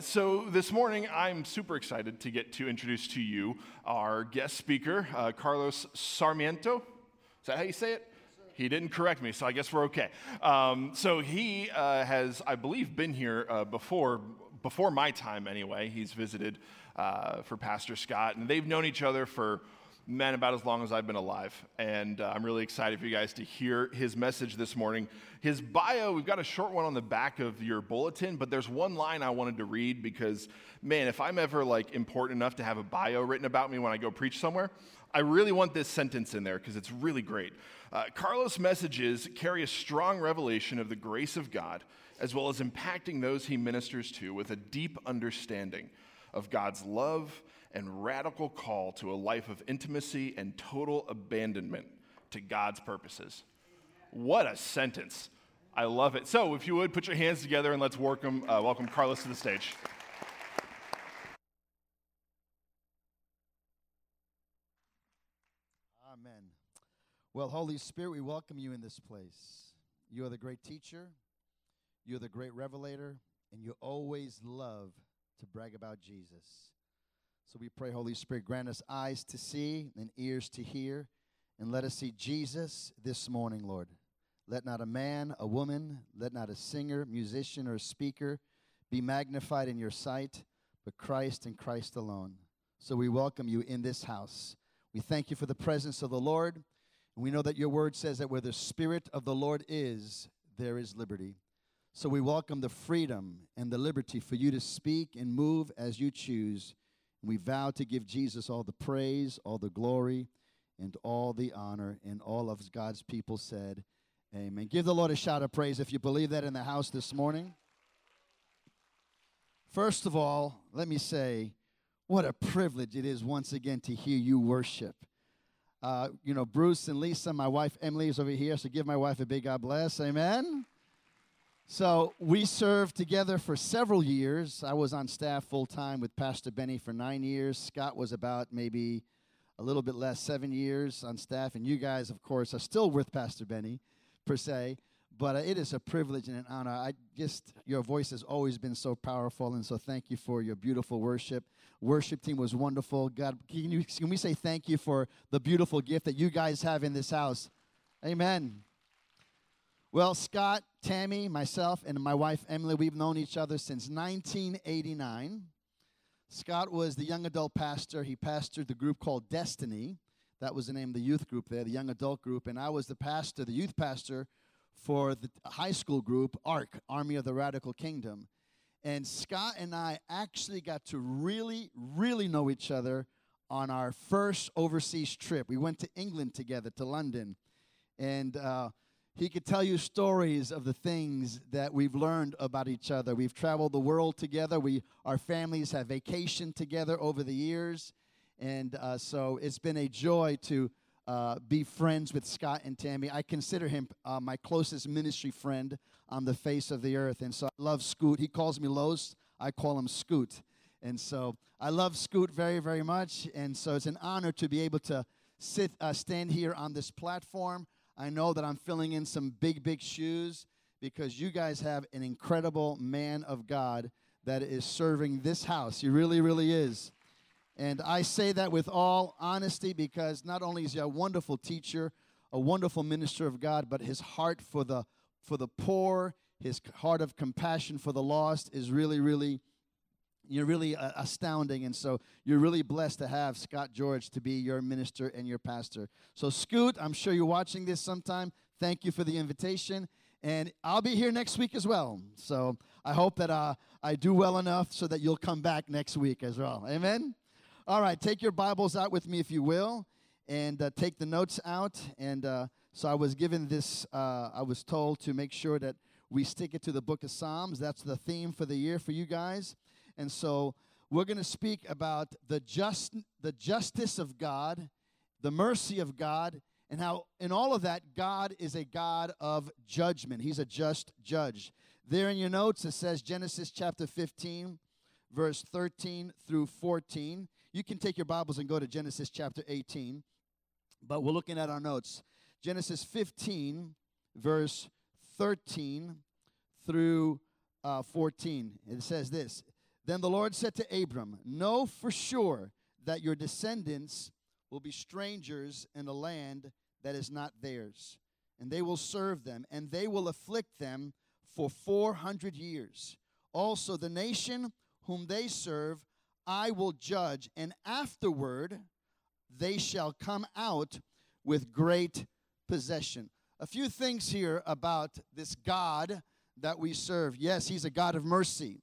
So, this morning, I'm super excited to get to introduce to you our guest speaker, uh, Carlos Sarmiento. Is that how you say it? He didn't correct me, so I guess we're okay. Um, so, he uh, has, I believe, been here uh, before, before my time anyway. He's visited uh, for Pastor Scott, and they've known each other for man about as long as I've been alive. And uh, I'm really excited for you guys to hear his message this morning. His bio, we've got a short one on the back of your bulletin, but there's one line I wanted to read because, man, if I'm ever like important enough to have a bio written about me when I go preach somewhere, I really want this sentence in there because it's really great. Uh, Carlos' messages carry a strong revelation of the grace of God, as well as impacting those he ministers to with a deep understanding of God's love and radical call to a life of intimacy and total abandonment to God's purposes. What a sentence. I love it. So, if you would, put your hands together and let's welcome, uh, welcome Carlos to the stage. Amen. Well, Holy Spirit, we welcome you in this place. You are the great teacher, you're the great revelator, and you always love to brag about Jesus. So we pray, Holy Spirit, grant us eyes to see and ears to hear, and let us see Jesus this morning, Lord. Let not a man, a woman, let not a singer, musician, or speaker be magnified in your sight, but Christ and Christ alone. So we welcome you in this house. We thank you for the presence of the Lord. And we know that your word says that where the Spirit of the Lord is, there is liberty. So we welcome the freedom and the liberty for you to speak and move as you choose. We vow to give Jesus all the praise, all the glory, and all the honor. And all of God's people said, Amen. Give the Lord a shout of praise if you believe that in the house this morning. First of all, let me say, what a privilege it is once again to hear you worship. Uh, you know, Bruce and Lisa, my wife Emily is over here, so give my wife a big God bless. Amen. So we served together for several years. I was on staff full time with Pastor Benny for nine years. Scott was about maybe a little bit less, seven years on staff. And you guys, of course, are still with Pastor Benny, per se. But uh, it is a privilege and an honor. I just, your voice has always been so powerful. And so thank you for your beautiful worship. Worship team was wonderful. God, can, you, can we say thank you for the beautiful gift that you guys have in this house? Amen. Well, Scott, Tammy, myself, and my wife Emily, we've known each other since 1989. Scott was the young adult pastor. He pastored the group called Destiny. That was the name of the youth group there, the young adult group. And I was the pastor, the youth pastor for the high school group, ARC, Army of the Radical Kingdom. And Scott and I actually got to really, really know each other on our first overseas trip. We went to England together, to London. And uh, he could tell you stories of the things that we've learned about each other. We've traveled the world together. We, our families have vacationed together over the years. And uh, so it's been a joy to uh, be friends with Scott and Tammy. I consider him uh, my closest ministry friend on the face of the earth. And so I love Scoot. He calls me Los. I call him Scoot. And so I love Scoot very, very much. And so it's an honor to be able to sit, uh, stand here on this platform I know that I'm filling in some big, big shoes because you guys have an incredible man of God that is serving this house. He really, really is. And I say that with all honesty because not only is he a wonderful teacher, a wonderful minister of God, but his heart for the for the poor, his heart of compassion for the lost is really, really you're really uh, astounding. And so you're really blessed to have Scott George to be your minister and your pastor. So, Scoot, I'm sure you're watching this sometime. Thank you for the invitation. And I'll be here next week as well. So I hope that uh, I do well enough so that you'll come back next week as well. Amen? All right, take your Bibles out with me if you will, and uh, take the notes out. And uh, so I was given this, uh, I was told to make sure that we stick it to the book of Psalms. That's the theme for the year for you guys. And so we're going to speak about the just the justice of God, the mercy of God, and how in all of that God is a God of judgment. He's a just judge. There in your notes it says Genesis chapter 15 verse 13 through 14. You can take your Bibles and go to Genesis chapter 18, but we're looking at our notes. Genesis 15 verse 13 through uh, 14. It says this Then the Lord said to Abram, Know for sure that your descendants will be strangers in a land that is not theirs, and they will serve them, and they will afflict them for 400 years. Also, the nation whom they serve, I will judge, and afterward they shall come out with great possession. A few things here about this God that we serve. Yes, He's a God of mercy,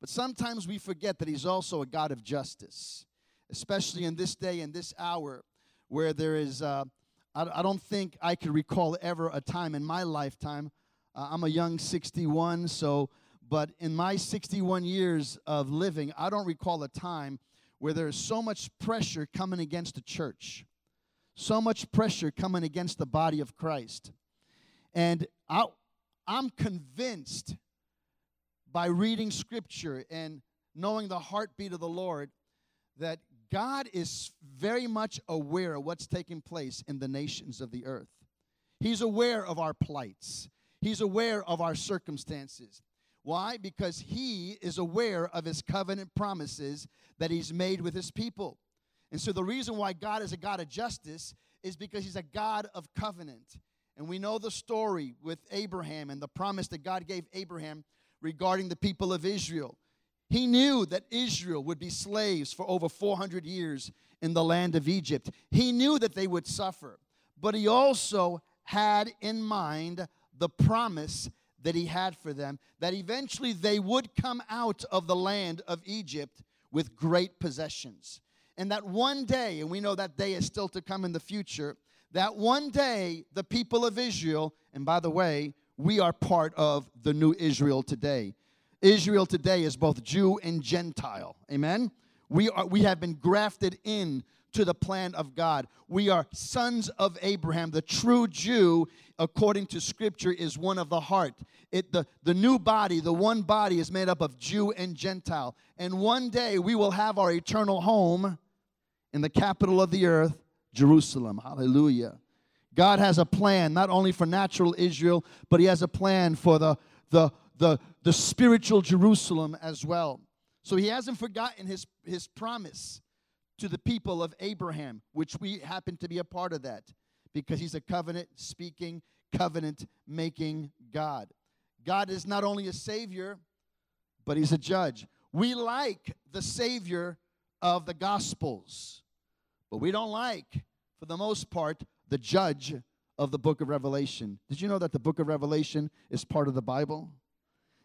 but sometimes we forget that He's also a God of justice, especially in this day and this hour where there is. Uh, I, I don't think I could recall ever a time in my lifetime. Uh, I'm a young 61, so, but in my 61 years of living, I don't recall a time where there is so much pressure coming against the church, so much pressure coming against the body of Christ. And I, I'm convinced by reading scripture and knowing the heartbeat of the Lord that God is very much aware of what's taking place in the nations of the earth. He's aware of our plights, He's aware of our circumstances. Why? Because He is aware of His covenant promises that He's made with His people. And so the reason why God is a God of justice is because He's a God of covenant. And we know the story with Abraham and the promise that God gave Abraham regarding the people of Israel. He knew that Israel would be slaves for over 400 years in the land of Egypt. He knew that they would suffer, but he also had in mind the promise that he had for them that eventually they would come out of the land of Egypt with great possessions. And that one day, and we know that day is still to come in the future, that one day the people of Israel, and by the way, we are part of the new Israel today. Israel today is both Jew and Gentile. Amen. We are we have been grafted in to the plan of God. We are sons of Abraham. The true Jew, according to scripture, is one of the heart. It the, the new body, the one body is made up of Jew and Gentile. And one day we will have our eternal home in the capital of the earth, Jerusalem. Hallelujah. God has a plan not only for natural Israel, but He has a plan for the, the, the, the spiritual Jerusalem as well. So He hasn't forgotten His, his promise to the people of Abraham, which we happen to be a part of that because He's a covenant speaking, covenant making God. God is not only a Savior, but He's a judge. We like the Savior of the Gospels, but we don't like, for the most part, the judge of the book of Revelation. Did you know that the book of Revelation is part of the Bible?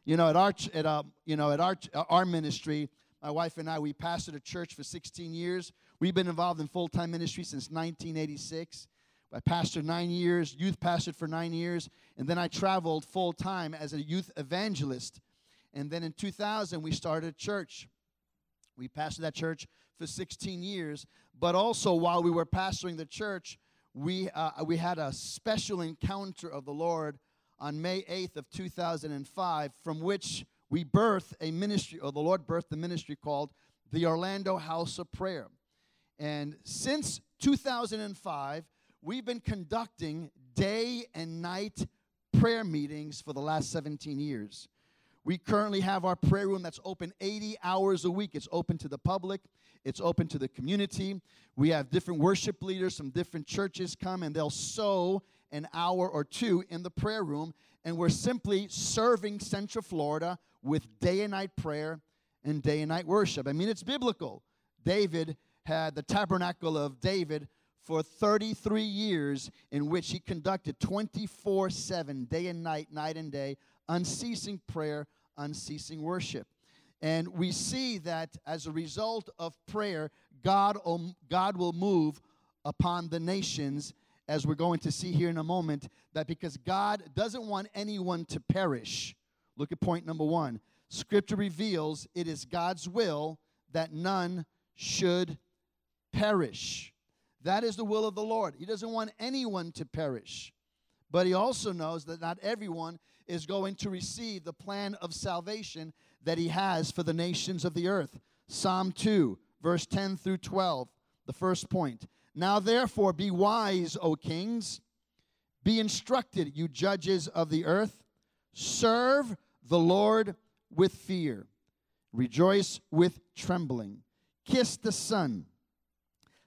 You know, at our at uh, you know at our our ministry, my wife and I we pastored a church for 16 years. We've been involved in full time ministry since 1986. I pastored nine years, youth pastored for nine years, and then I traveled full time as a youth evangelist. And then in 2000, we started a church. We pastored that church for 16 years, but also while we were pastoring the church, we, uh, we had a special encounter of the Lord on May 8th of 2005, from which we birthed a ministry, or the Lord birthed the ministry called the Orlando House of Prayer. And since 2005, we've been conducting day and night prayer meetings for the last 17 years. We currently have our prayer room that's open 80 hours a week. It's open to the public, it's open to the community. We have different worship leaders from different churches come and they'll sow an hour or two in the prayer room. And we're simply serving Central Florida with day and night prayer and day and night worship. I mean, it's biblical. David had the tabernacle of David for 33 years, in which he conducted 24 7, day and night, night and day, unceasing prayer, unceasing worship. And we see that as a result of prayer, God, God will move upon the nations, as we're going to see here in a moment, that because God doesn't want anyone to perish. Look at point number one. Scripture reveals it is God's will that none should perish. That is the will of the Lord. He doesn't want anyone to perish. But he also knows that not everyone is going to receive the plan of salvation that he has for the nations of the earth. Psalm 2, verse 10 through 12, the first point. Now therefore be wise, O kings, be instructed, you judges of the earth, serve the Lord with fear, Rejoice with trembling. Kiss the Son,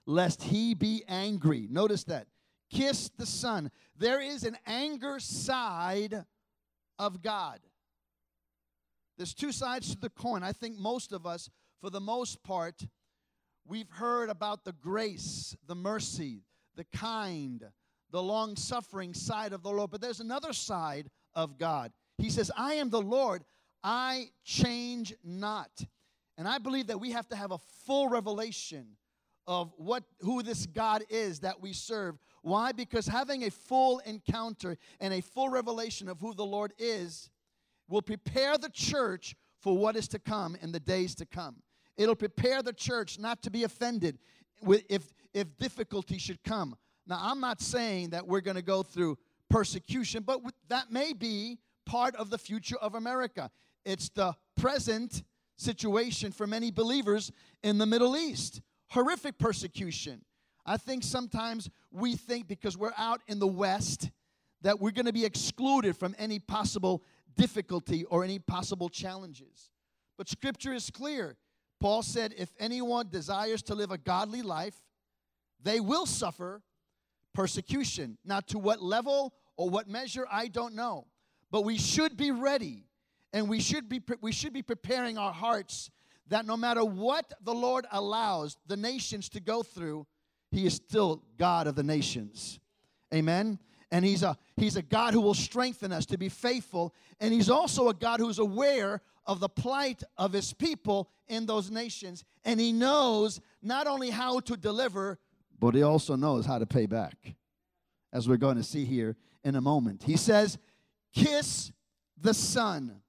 lest he be angry. Notice that. Kiss the Son. There is an anger side of God. There's two sides to the coin. I think most of us, for the most part, we've heard about the grace, the mercy, the kind, the long suffering side of the Lord. But there's another side of God. He says, I am the Lord, I change not. And I believe that we have to have a full revelation of what who this God is that we serve. Why? Because having a full encounter and a full revelation of who the Lord is will prepare the church for what is to come in the days to come. It'll prepare the church not to be offended if if difficulty should come. Now, I'm not saying that we're going to go through persecution, but that may be part of the future of America. It's the present situation for many believers in the Middle East. Horrific persecution. I think sometimes we think because we're out in the West that we're going to be excluded from any possible difficulty or any possible challenges. But scripture is clear. Paul said, if anyone desires to live a godly life, they will suffer persecution. Now, to what level or what measure, I don't know. But we should be ready and we should be, we should be preparing our hearts that no matter what the Lord allows the nations to go through, He is still God of the nations. Amen. And he's a he's a God who will strengthen us to be faithful, and he's also a God who's aware of the plight of his people in those nations, and he knows not only how to deliver, but he also knows how to pay back. As we're going to see here in a moment. He says, "Kiss the Son,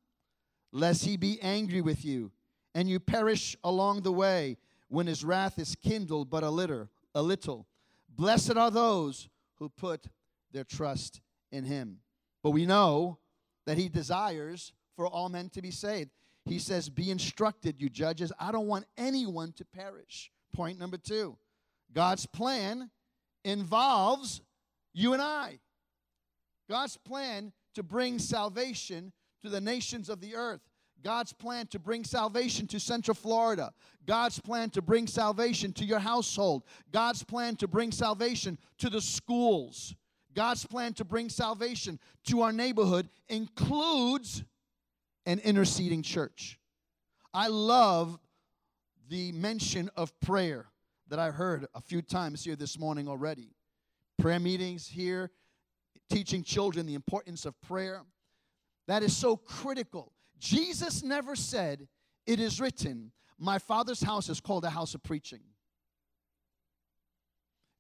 lest he be angry with you, and you perish along the way when his wrath is kindled but a little, a little. Blessed are those who put their trust in him. But we know that he desires for all men to be saved. He says, Be instructed, you judges. I don't want anyone to perish. Point number two God's plan involves you and I. God's plan to bring salvation to the nations of the earth. God's plan to bring salvation to Central Florida. God's plan to bring salvation to your household. God's plan to bring salvation to the schools. God's plan to bring salvation to our neighborhood includes an interceding church. I love the mention of prayer that I heard a few times here this morning already. Prayer meetings here, teaching children the importance of prayer. That is so critical. Jesus never said, It is written, my father's house is called a house of preaching.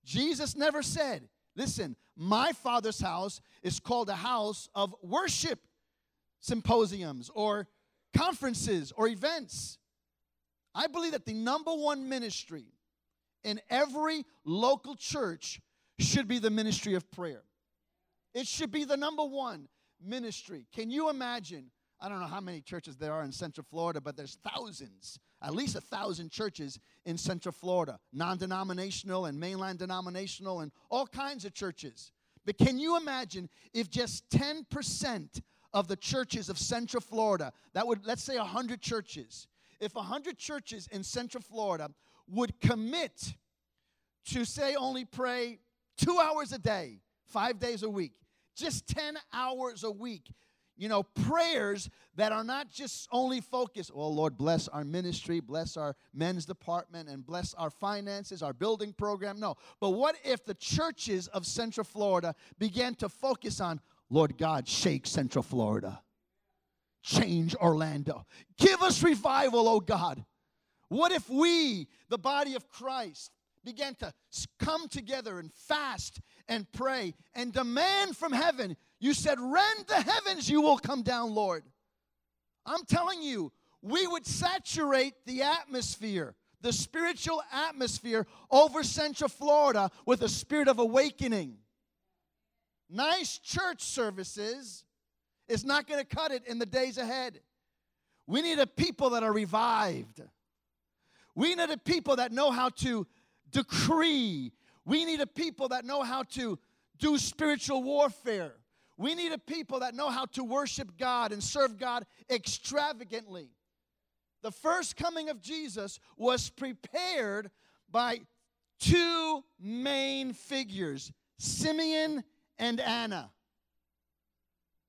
Jesus never said, Listen, my father's house is called a house of worship symposiums or conferences or events. I believe that the number one ministry in every local church should be the ministry of prayer. It should be the number one ministry. Can you imagine? I don't know how many churches there are in Central Florida, but there's thousands, at least a thousand churches in Central Florida, non denominational and mainline denominational, and all kinds of churches. But can you imagine if just 10% of the churches of Central Florida, that would, let's say 100 churches, if 100 churches in Central Florida would commit to say only pray two hours a day, five days a week, just 10 hours a week. You know, prayers that are not just only focused, oh Lord, bless our ministry, bless our men's department, and bless our finances, our building program. No. But what if the churches of Central Florida began to focus on, Lord God, shake Central Florida, change Orlando, give us revival, oh God. What if we, the body of Christ, began to come together and fast and pray and demand from heaven? You said, Rend the heavens, you will come down, Lord. I'm telling you, we would saturate the atmosphere, the spiritual atmosphere over Central Florida with a spirit of awakening. Nice church services is not going to cut it in the days ahead. We need a people that are revived. We need a people that know how to decree. We need a people that know how to do spiritual warfare. We need a people that know how to worship God and serve God extravagantly. the first coming of Jesus was prepared by two main figures Simeon and Anna.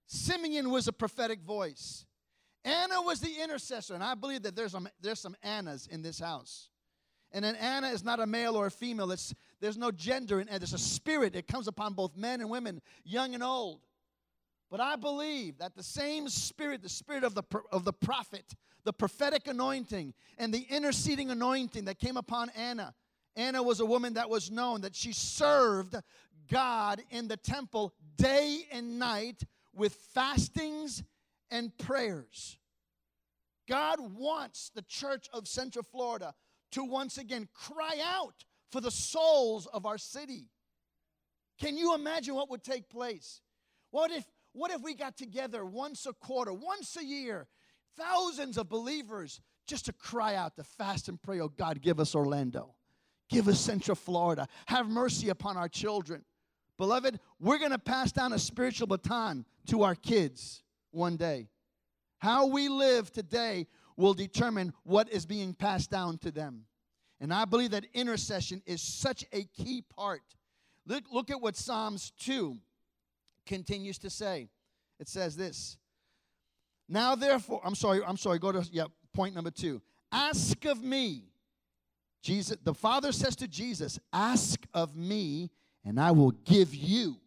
Simeon was a prophetic voice. Anna was the intercessor, and I believe that there's some, there's some Annas in this house. And an Anna is not a male or a female. It's, there's no gender, and there's a spirit. It comes upon both men and women, young and old. But I believe that the same spirit, the spirit of the, of the prophet, the prophetic anointing, and the interceding anointing that came upon Anna. Anna was a woman that was known that she served God in the temple day and night with fastings and prayers. God wants the church of Central Florida to once again cry out for the souls of our city. Can you imagine what would take place? What if what if we got together once a quarter, once a year, thousands of believers just to cry out, to fast and pray, oh God, give us Orlando. Give us Central Florida. Have mercy upon our children. Beloved, we're going to pass down a spiritual baton to our kids one day. How we live today will determine what is being passed down to them. And I believe that intercession is such a key part. Look, look at what Psalms 2 continues to say. It says this. Now therefore, I'm sorry, I'm sorry, go to yeah, point number 2. Ask of me. Jesus the Father says to Jesus, "Ask of me and I will give you."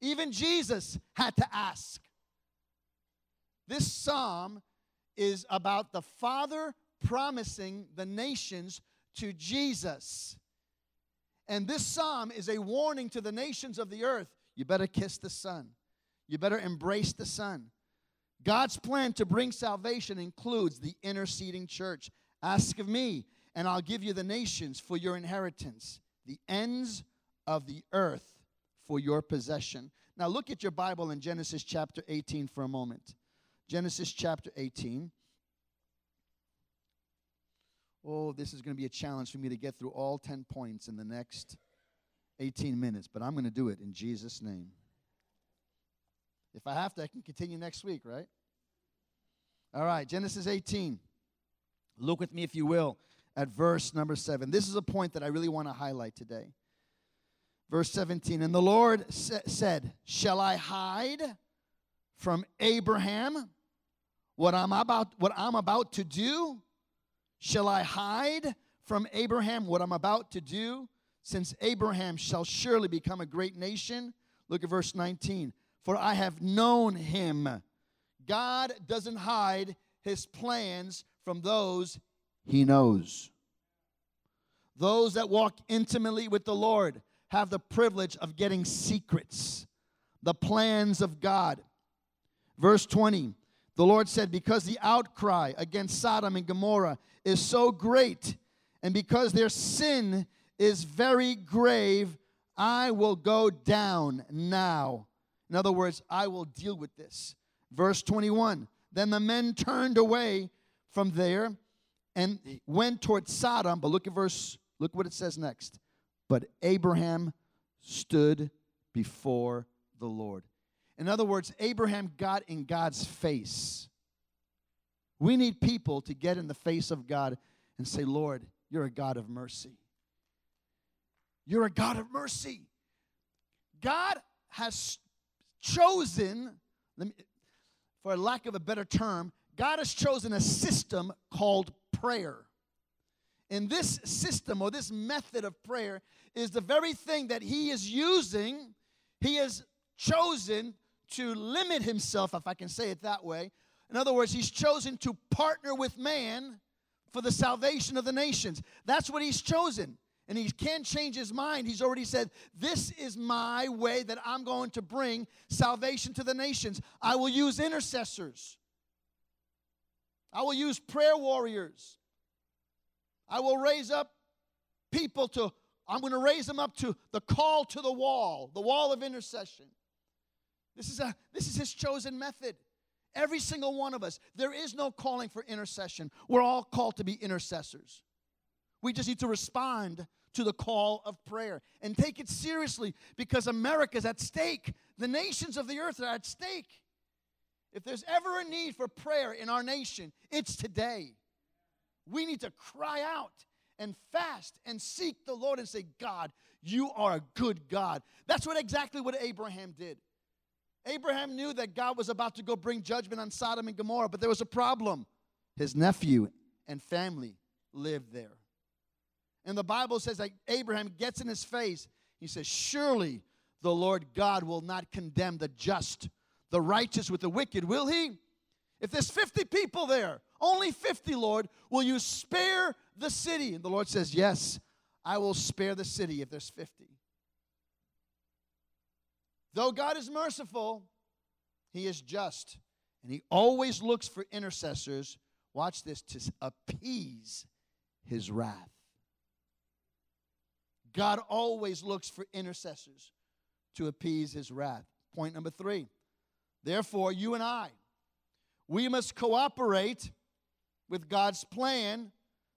Even Jesus had to ask. This psalm is about the Father promising the nations to Jesus. And this psalm is a warning to the nations of the earth you better kiss the Son. You better embrace the Son. God's plan to bring salvation includes the interceding church. Ask of me, and I'll give you the nations for your inheritance, the ends of the earth for your possession. Now, look at your Bible in Genesis chapter 18 for a moment. Genesis chapter 18. Oh, this is going to be a challenge for me to get through all 10 points in the next 18 minutes, but I'm going to do it in Jesus' name. If I have to, I can continue next week, right? All right, Genesis 18. Look with me, if you will, at verse number 7. This is a point that I really want to highlight today. Verse 17 And the Lord sa- said, Shall I hide from Abraham what I'm about what I'm about to do? Shall I hide from Abraham what I'm about to do? Since Abraham shall surely become a great nation. Look at verse 19. For I have known him. God doesn't hide his plans from those he knows. Those that walk intimately with the Lord have the privilege of getting secrets, the plans of God. Verse 20 the Lord said, Because the outcry against Sodom and Gomorrah is so great, and because their sin is very grave. I will go down now. In other words, I will deal with this. Verse 21 Then the men turned away from there and went toward Sodom. But look at verse, look what it says next. But Abraham stood before the Lord. In other words, Abraham got in God's face. We need people to get in the face of God and say, Lord, you're a God of mercy. You're a God of mercy. God has chosen, me, for lack of a better term, God has chosen a system called prayer. And this system or this method of prayer is the very thing that He is using, He has chosen to limit Himself, if I can say it that way. In other words, He's chosen to partner with man for the salvation of the nations. That's what He's chosen and he can't change his mind. He's already said, This is my way that I'm going to bring salvation to the nations. I will use intercessors, I will use prayer warriors. I will raise up people to, I'm going to raise them up to the call to the wall, the wall of intercession. This is, a, this is his chosen method. Every single one of us. There is no calling for intercession. We're all called to be intercessors. We just need to respond to the call of prayer and take it seriously because America's at stake. The nations of the earth are at stake. If there's ever a need for prayer in our nation, it's today. We need to cry out and fast and seek the Lord and say, God, you are a good God. That's what exactly what Abraham did. Abraham knew that God was about to go bring judgment on Sodom and Gomorrah, but there was a problem. His nephew and family lived there. And the Bible says that Abraham gets in his face. He says, Surely the Lord God will not condemn the just, the righteous with the wicked, will he? If there's 50 people there, only 50, Lord, will you spare the city? And the Lord says, Yes, I will spare the city if there's 50. Though God is merciful, He is just. And He always looks for intercessors, watch this, to appease His wrath. God always looks for intercessors to appease His wrath. Point number three. Therefore, you and I, we must cooperate with God's plan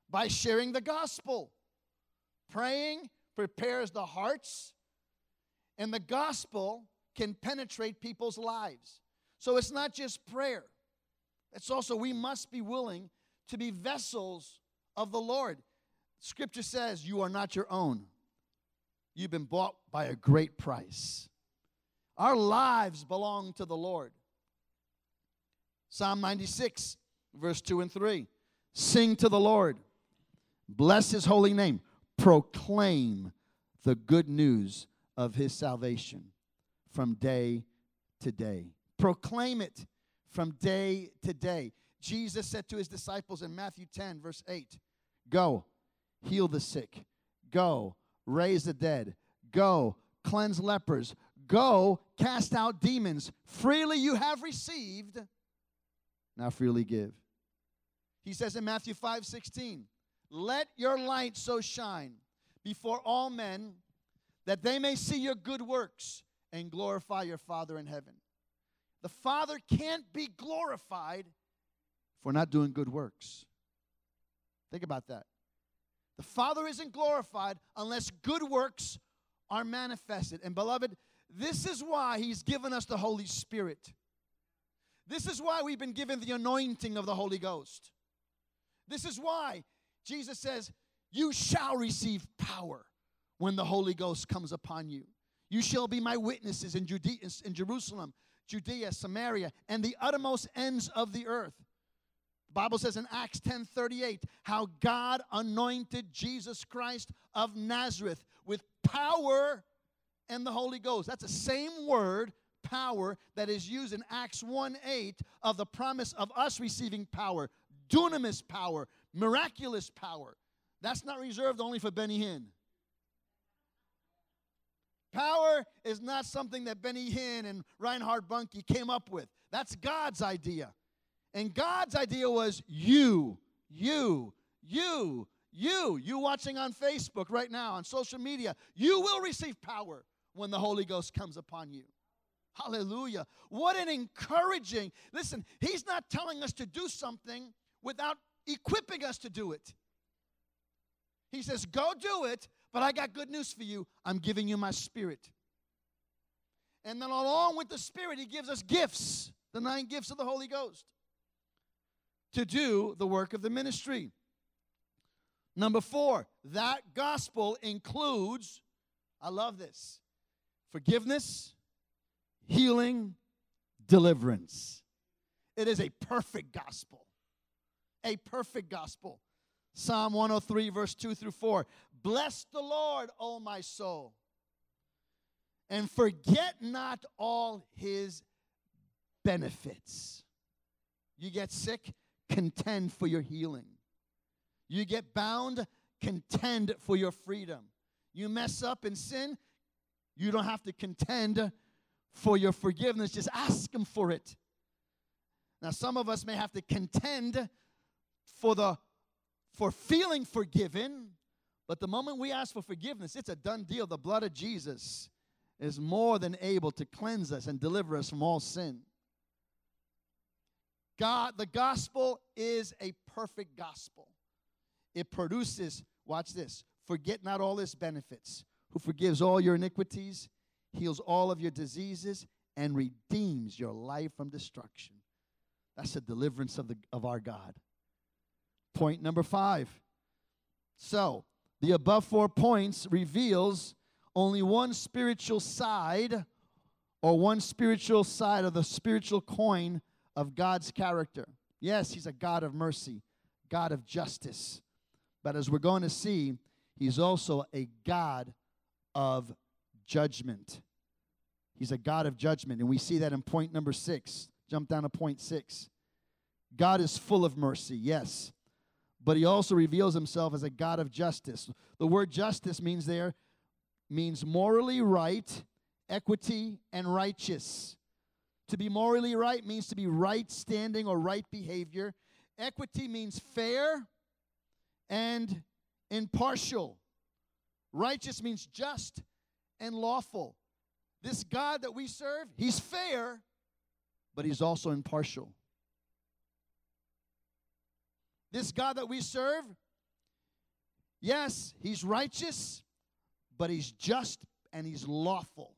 by sharing the gospel. Praying prepares the hearts, and the gospel can penetrate people's lives. So it's not just prayer, it's also we must be willing to be vessels of the Lord. Scripture says, You are not your own, you've been bought by a great price. Our lives belong to the Lord. Psalm 96, verse 2 and 3. Sing to the Lord, bless his holy name, proclaim the good news of his salvation from day to day. Proclaim it from day to day. Jesus said to his disciples in Matthew 10, verse 8 Go, heal the sick. Go, raise the dead. Go, cleanse lepers. Go, cast out demons. Freely you have received now freely give. He says in Matthew 5 16, Let your light so shine before all men that they may see your good works and glorify your Father in heaven. The Father can't be glorified if we're not doing good works. Think about that. The Father isn't glorified unless good works are manifested. And beloved, this is why He's given us the Holy Spirit. This is why we've been given the anointing of the Holy Ghost. This is why Jesus says, You shall receive power when the Holy Ghost comes upon you. You shall be my witnesses in, Judea, in Jerusalem, Judea, Samaria, and the uttermost ends of the earth. Bible says in Acts 10:38 how God anointed Jesus Christ of Nazareth with power and the Holy Ghost. That's the same word power that is used in Acts 1 8 of the promise of us receiving power, dunamis power, miraculous power. That's not reserved only for Benny Hinn. Power is not something that Benny Hinn and Reinhard Bonnke came up with. That's God's idea. And God's idea was you, you, you, you, you watching on Facebook right now, on social media, you will receive power when the Holy Ghost comes upon you. Hallelujah. What an encouraging. Listen, he's not telling us to do something without equipping us to do it. He says, Go do it, but I got good news for you. I'm giving you my spirit. And then, along with the spirit, he gives us gifts, the nine gifts of the Holy Ghost, to do the work of the ministry. Number four, that gospel includes, I love this, forgiveness, healing, deliverance. It is a perfect gospel. A perfect gospel. Psalm 103, verse 2 through 4. Bless the Lord, O my soul, and forget not all his benefits. You get sick, contend for your healing. You get bound, contend for your freedom. You mess up in sin, you don't have to contend for your forgiveness. Just ask Him for it. Now, some of us may have to contend for the for feeling forgiven, but the moment we ask for forgiveness, it's a done deal. The blood of Jesus is more than able to cleanse us and deliver us from all sin. God, the gospel is a perfect gospel. It produces, watch this, forget not all its benefits, who forgives all your iniquities heals all of your diseases, and redeems your life from destruction. That's the deliverance of, the, of our God. Point number five. So, the above four points reveals only one spiritual side or one spiritual side of the spiritual coin of God's character. Yes, he's a God of mercy, God of justice. But as we're going to see, he's also a God of judgment. He's a God of judgment. And we see that in point number six. Jump down to point six. God is full of mercy, yes. But he also reveals himself as a God of justice. The word justice means there means morally right, equity, and righteous. To be morally right means to be right standing or right behavior. Equity means fair and impartial. Righteous means just and lawful. This God that we serve, He's fair, but He's also impartial. This God that we serve, yes, He's righteous, but He's just and He's lawful.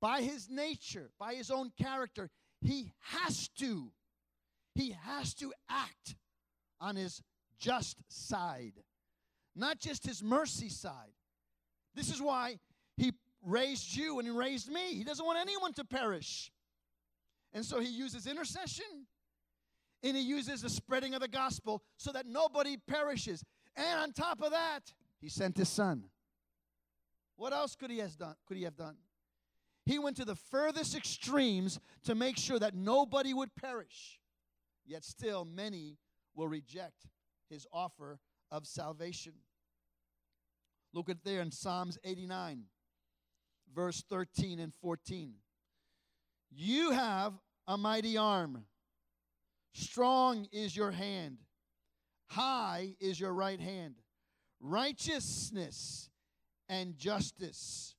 By His nature, by His own character, He has to, He has to act on His just side, not just His mercy side. This is why He raised you and he raised me. He doesn't want anyone to perish. And so he uses intercession and he uses the spreading of the gospel so that nobody perishes. And on top of that, he sent his son. What else could he have done? Could he have done? He went to the furthest extremes to make sure that nobody would perish. Yet still many will reject his offer of salvation. Look at there in Psalms 89 verse 13 and 14. You have a mighty arm, strong is your hand, high is your right hand. Righteousness and justice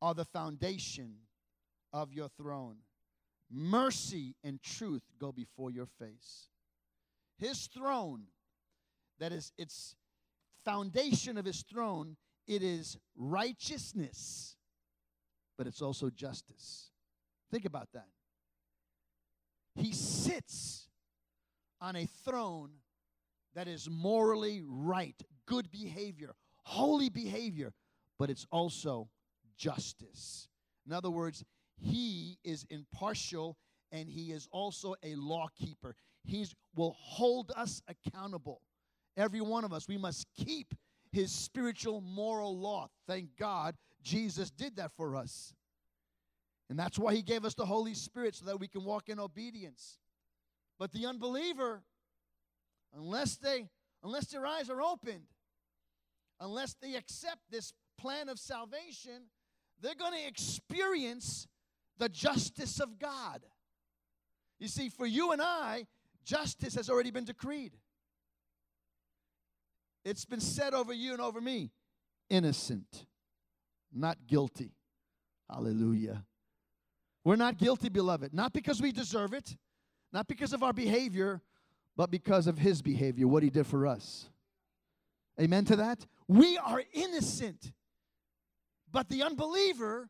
are the foundation of your throne. Mercy and truth go before your face. His throne, that is its foundation of his throne, it is righteousness but it's also justice. Think about that. He sits on a throne that is morally right, good behavior, holy behavior, but it's also justice. In other words, he is impartial and he is also a law keeper. He will hold us accountable. Every one of us, we must keep his spiritual moral law. Thank God Jesus did that for us. And that's why he gave us the Holy Spirit so that we can walk in obedience. But the unbeliever, unless they unless their eyes are opened, unless they accept this plan of salvation, they're going to experience the justice of God. You see, for you and I, justice has already been decreed. It's been said over you and over me innocent not guilty. Hallelujah. We're not guilty, beloved, not because we deserve it, not because of our behavior, but because of his behavior, what he did for us. Amen to that? We are innocent, but the unbeliever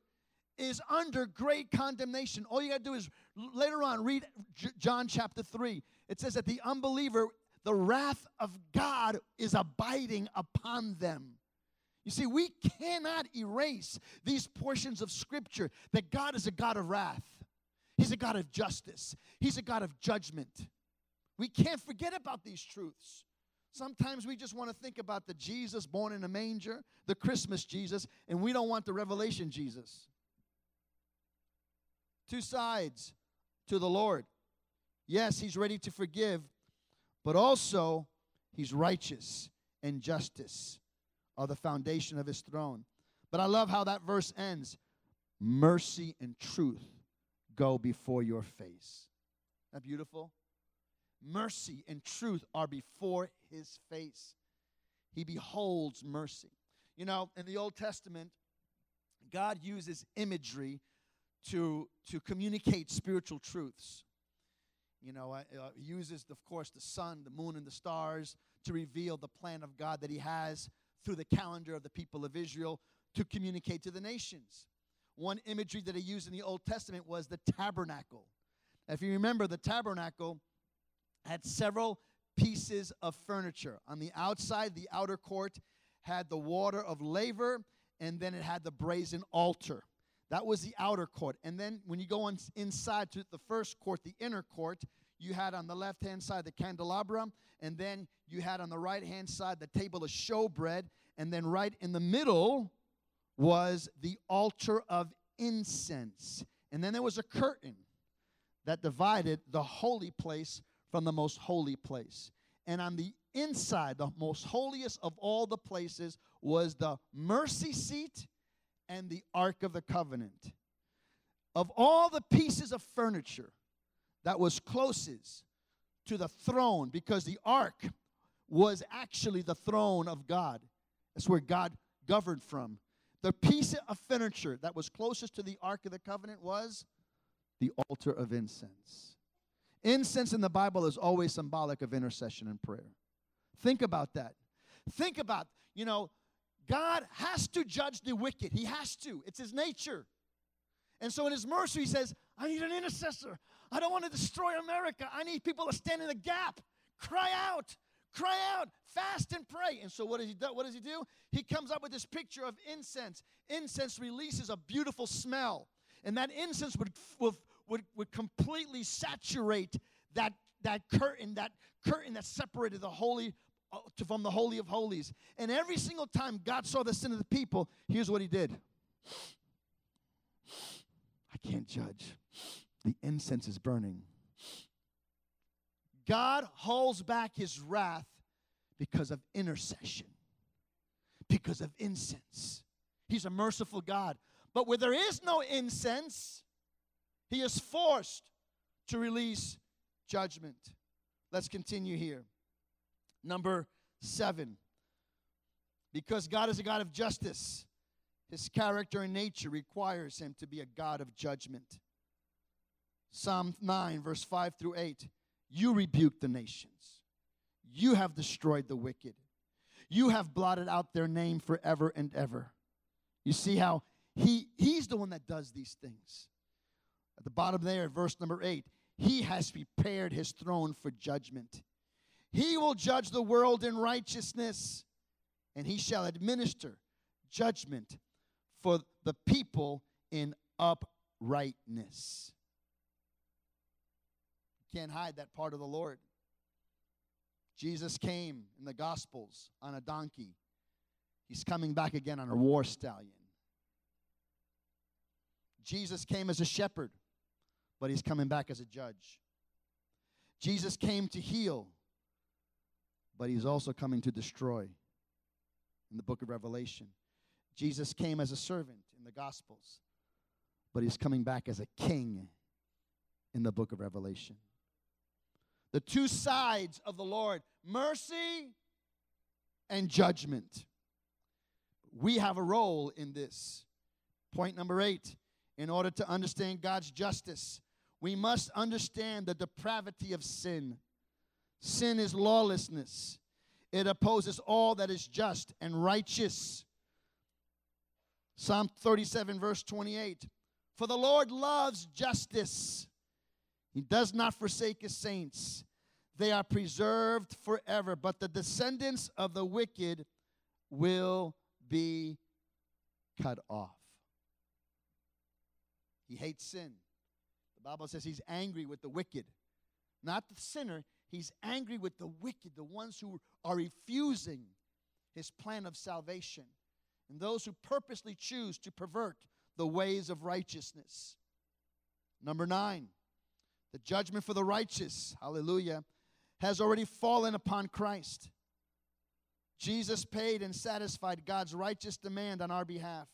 is under great condemnation. All you got to do is later on read J- John chapter 3. It says that the unbeliever, the wrath of God is abiding upon them. You see, we cannot erase these portions of Scripture that God is a God of wrath, He's a God of justice, He's a God of judgment. We can't forget about these truths. Sometimes we just want to think about the Jesus born in a manger, the Christmas Jesus, and we don't want the Revelation Jesus. Two sides to the Lord. Yes, He's ready to forgive, but also He's righteous and justice are the foundation of his throne. But I love how that verse ends mercy and truth go before your face. Isn't that beautiful? Mercy and truth are before his face. He beholds mercy. You know, in the Old Testament, God uses imagery to, to communicate spiritual truths. You know, uh, he uses, of course, the sun, the moon, and the stars to reveal the plan of God that he has through the calendar of the people of Israel to communicate to the nations. One imagery that he used in the Old Testament was the tabernacle. If you remember, the tabernacle had several pieces of furniture. On the outside, the outer court had the water of laver, and then it had the brazen altar. That was the outer court. And then when you go on inside to the first court, the inner court, you had on the left hand side the candelabra, and then you had on the right hand side the table of showbread, and then right in the middle was the altar of incense. And then there was a curtain that divided the holy place from the most holy place. And on the inside, the most holiest of all the places, was the mercy seat and the Ark of the Covenant. Of all the pieces of furniture that was closest to the throne, because the Ark was actually the throne of God, that's where God governed from. The piece of furniture that was closest to the Ark of the Covenant was the altar of incense. Incense in the Bible is always symbolic of intercession and prayer. Think about that. Think about, you know, God has to judge the wicked. He has to. It's his nature. And so in his mercy, he says, I need an intercessor. I don't want to destroy America. I need people to stand in the gap. Cry out. Cry out. Fast and pray. And so what does he do? What does he do? He comes up with this picture of incense. Incense releases a beautiful smell. And that incense would, would, would, would completely saturate that, that curtain, that curtain that separated the holy uh, from the Holy of Holies. And every single time God saw the sin of the people, here's what he did I can't judge. The incense is burning. God holds back his wrath because of intercession, because of incense. He's a merciful God. But where there is no incense, he is forced to release judgment. Let's continue here. Number seven, because God is a God of justice, his character and nature requires him to be a God of judgment. Psalm 9, verse 5 through 8 You rebuke the nations, you have destroyed the wicked, you have blotted out their name forever and ever. You see how he, he's the one that does these things. At the bottom there, verse number 8 He has prepared his throne for judgment he will judge the world in righteousness, and he shall administer judgment for the people in uprightness. Can't hide that part of the Lord. Jesus came in the Gospels on a donkey. He's coming back again on a war stallion. Jesus came as a shepherd, but he's coming back as a judge. Jesus came to heal, but he's also coming to destroy in the book of Revelation. Jesus came as a servant in the Gospels, but he's coming back as a king in the book of Revelation. The two sides of the Lord mercy and judgment. We have a role in this. Point number eight in order to understand God's justice, we must understand the depravity of sin. Sin is lawlessness, it opposes all that is just and righteous. Psalm 37, verse 28 For the Lord loves justice, He does not forsake His saints. They are preserved forever, but the descendants of the wicked will be cut off. He hates sin. Bible says he's angry with the wicked, not the sinner. He's angry with the wicked, the ones who are refusing his plan of salvation, and those who purposely choose to pervert the ways of righteousness. Number nine, the judgment for the righteous, hallelujah, has already fallen upon Christ. Jesus paid and satisfied God's righteous demand on our behalf.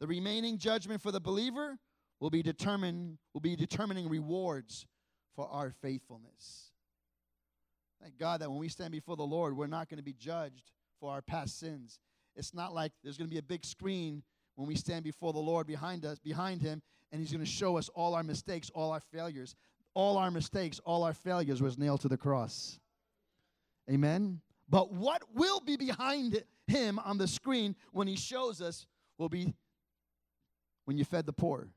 The remaining judgment for the believer will be determined will be determining rewards for our faithfulness. Thank God that when we stand before the Lord, we're not going to be judged for our past sins. It's not like there's going to be a big screen when we stand before the Lord behind us, behind him, and he's going to show us all our mistakes, all our failures. All our mistakes, all our failures was nailed to the cross. Amen. But what will be behind him on the screen when he shows us will be when you fed the poor,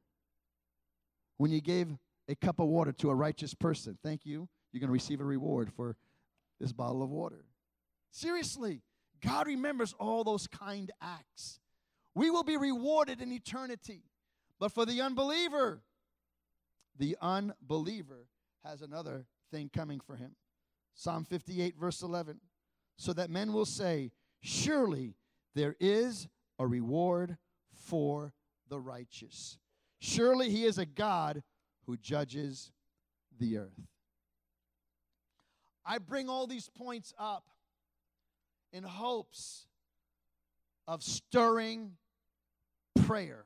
when you gave a cup of water to a righteous person, thank you. You're going to receive a reward for this bottle of water. Seriously, God remembers all those kind acts. We will be rewarded in eternity. But for the unbeliever, the unbeliever has another thing coming for him. Psalm 58, verse 11. So that men will say, Surely there is a reward for the righteous. Surely he is a God who judges the earth. I bring all these points up in hopes of stirring prayer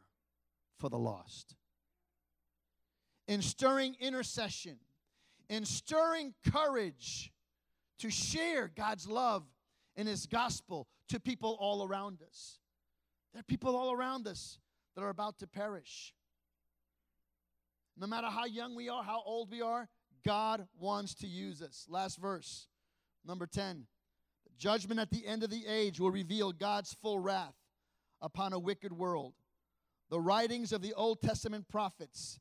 for the lost, in stirring intercession, in stirring courage to share God's love and His gospel to people all around us. There are people all around us that are about to perish. No matter how young we are, how old we are, God wants to use us. Last verse, number 10. Judgment at the end of the age will reveal God's full wrath upon a wicked world. The writings of the Old Testament prophets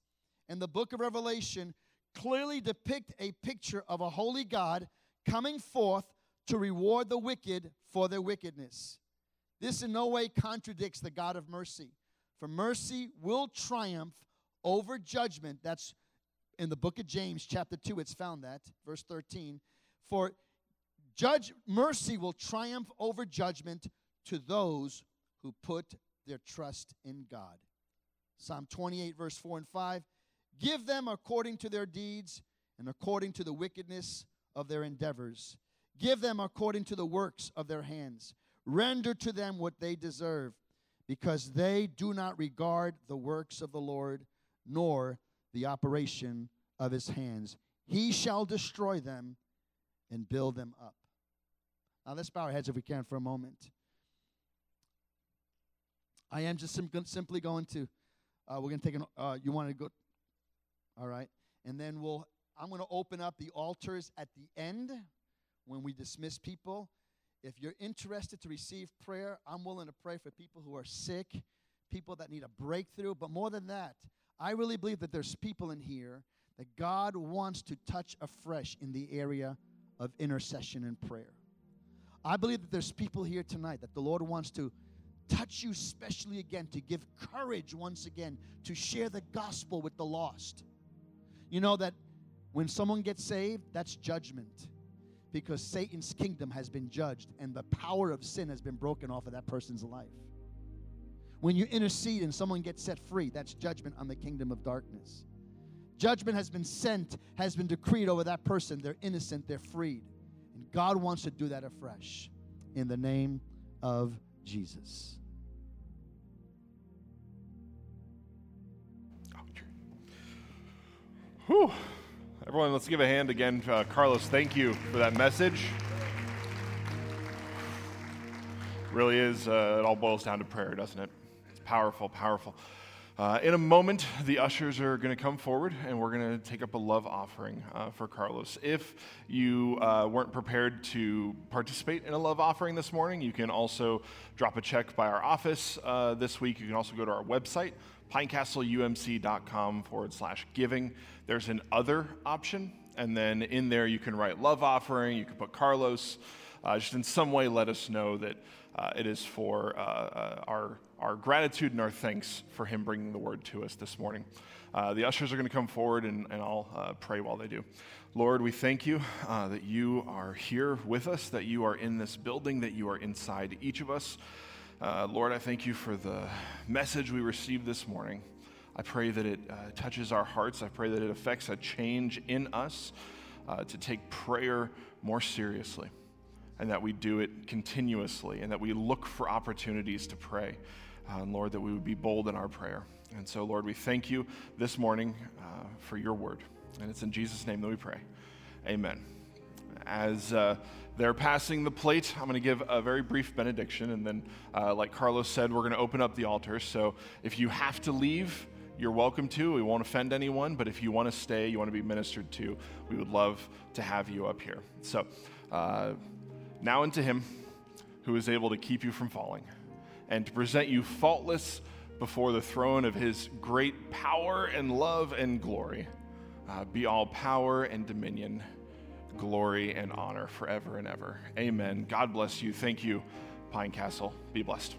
and the book of Revelation clearly depict a picture of a holy God coming forth to reward the wicked for their wickedness. This in no way contradicts the God of mercy, for mercy will triumph over judgment. That's in the book of James, chapter 2, it's found that, verse 13. For judge mercy will triumph over judgment to those who put their trust in God. Psalm 28, verse 4 and 5. Give them according to their deeds and according to the wickedness of their endeavors. Give them according to the works of their hands. Render to them what they deserve, because they do not regard the works of the Lord, nor the operation of his hands. He shall destroy them and build them up. Now let's bow our heads if we can for a moment. I am just sim- simply going to, uh, we're going to take an, uh, you want to go, all right, and then we'll, I'm going to open up the altars at the end when we dismiss people. If you're interested to receive prayer, I'm willing to pray for people who are sick, people that need a breakthrough, but more than that, I really believe that there's people in here that God wants to touch afresh in the area of intercession and prayer. I believe that there's people here tonight that the Lord wants to touch you specially again, to give courage once again, to share the gospel with the lost. You know that when someone gets saved, that's judgment because Satan's kingdom has been judged and the power of sin has been broken off of that person's life. When you intercede and someone gets set free, that's judgment on the kingdom of darkness. Judgment has been sent, has been decreed over that person. They're innocent, they're freed. And God wants to do that afresh in the name of Jesus. Whew. Everyone, let's give a hand again. Uh, Carlos, thank you for that message. Really is, uh, it all boils down to prayer, doesn't it? Powerful, powerful. Uh, in a moment, the ushers are going to come forward and we're going to take up a love offering uh, for Carlos. If you uh, weren't prepared to participate in a love offering this morning, you can also drop a check by our office uh, this week. You can also go to our website, pinecastleumc.com forward slash giving. There's an other option, and then in there you can write love offering, you can put Carlos. Uh, just in some way let us know that uh, it is for our, our gratitude and our thanks for him bringing the word to us this morning. Uh, the ushers are going to come forward and, and I'll uh, pray while they do. Lord, we thank you uh, that you are here with us, that you are in this building, that you are inside each of us. Lord, I thank you for the message we received this morning. I pray that it touches our hearts. I pray that it affects a change in us to take prayer more seriously and that we do it continuously and that we look for opportunities to pray. Uh, and Lord, that we would be bold in our prayer. And so, Lord, we thank you this morning uh, for your word. And it's in Jesus' name that we pray. Amen. As uh, they're passing the plate, I'm going to give a very brief benediction. And then, uh, like Carlos said, we're going to open up the altar. So if you have to leave, you're welcome to. We won't offend anyone. But if you want to stay, you want to be ministered to, we would love to have you up here. So, uh, now unto him who is able to keep you from falling and to present you faultless before the throne of his great power and love and glory. uh, be all power and dominion, glory and honor forever and ever. Amen. God bless you. Thank you, Pine Castle. Be blessed.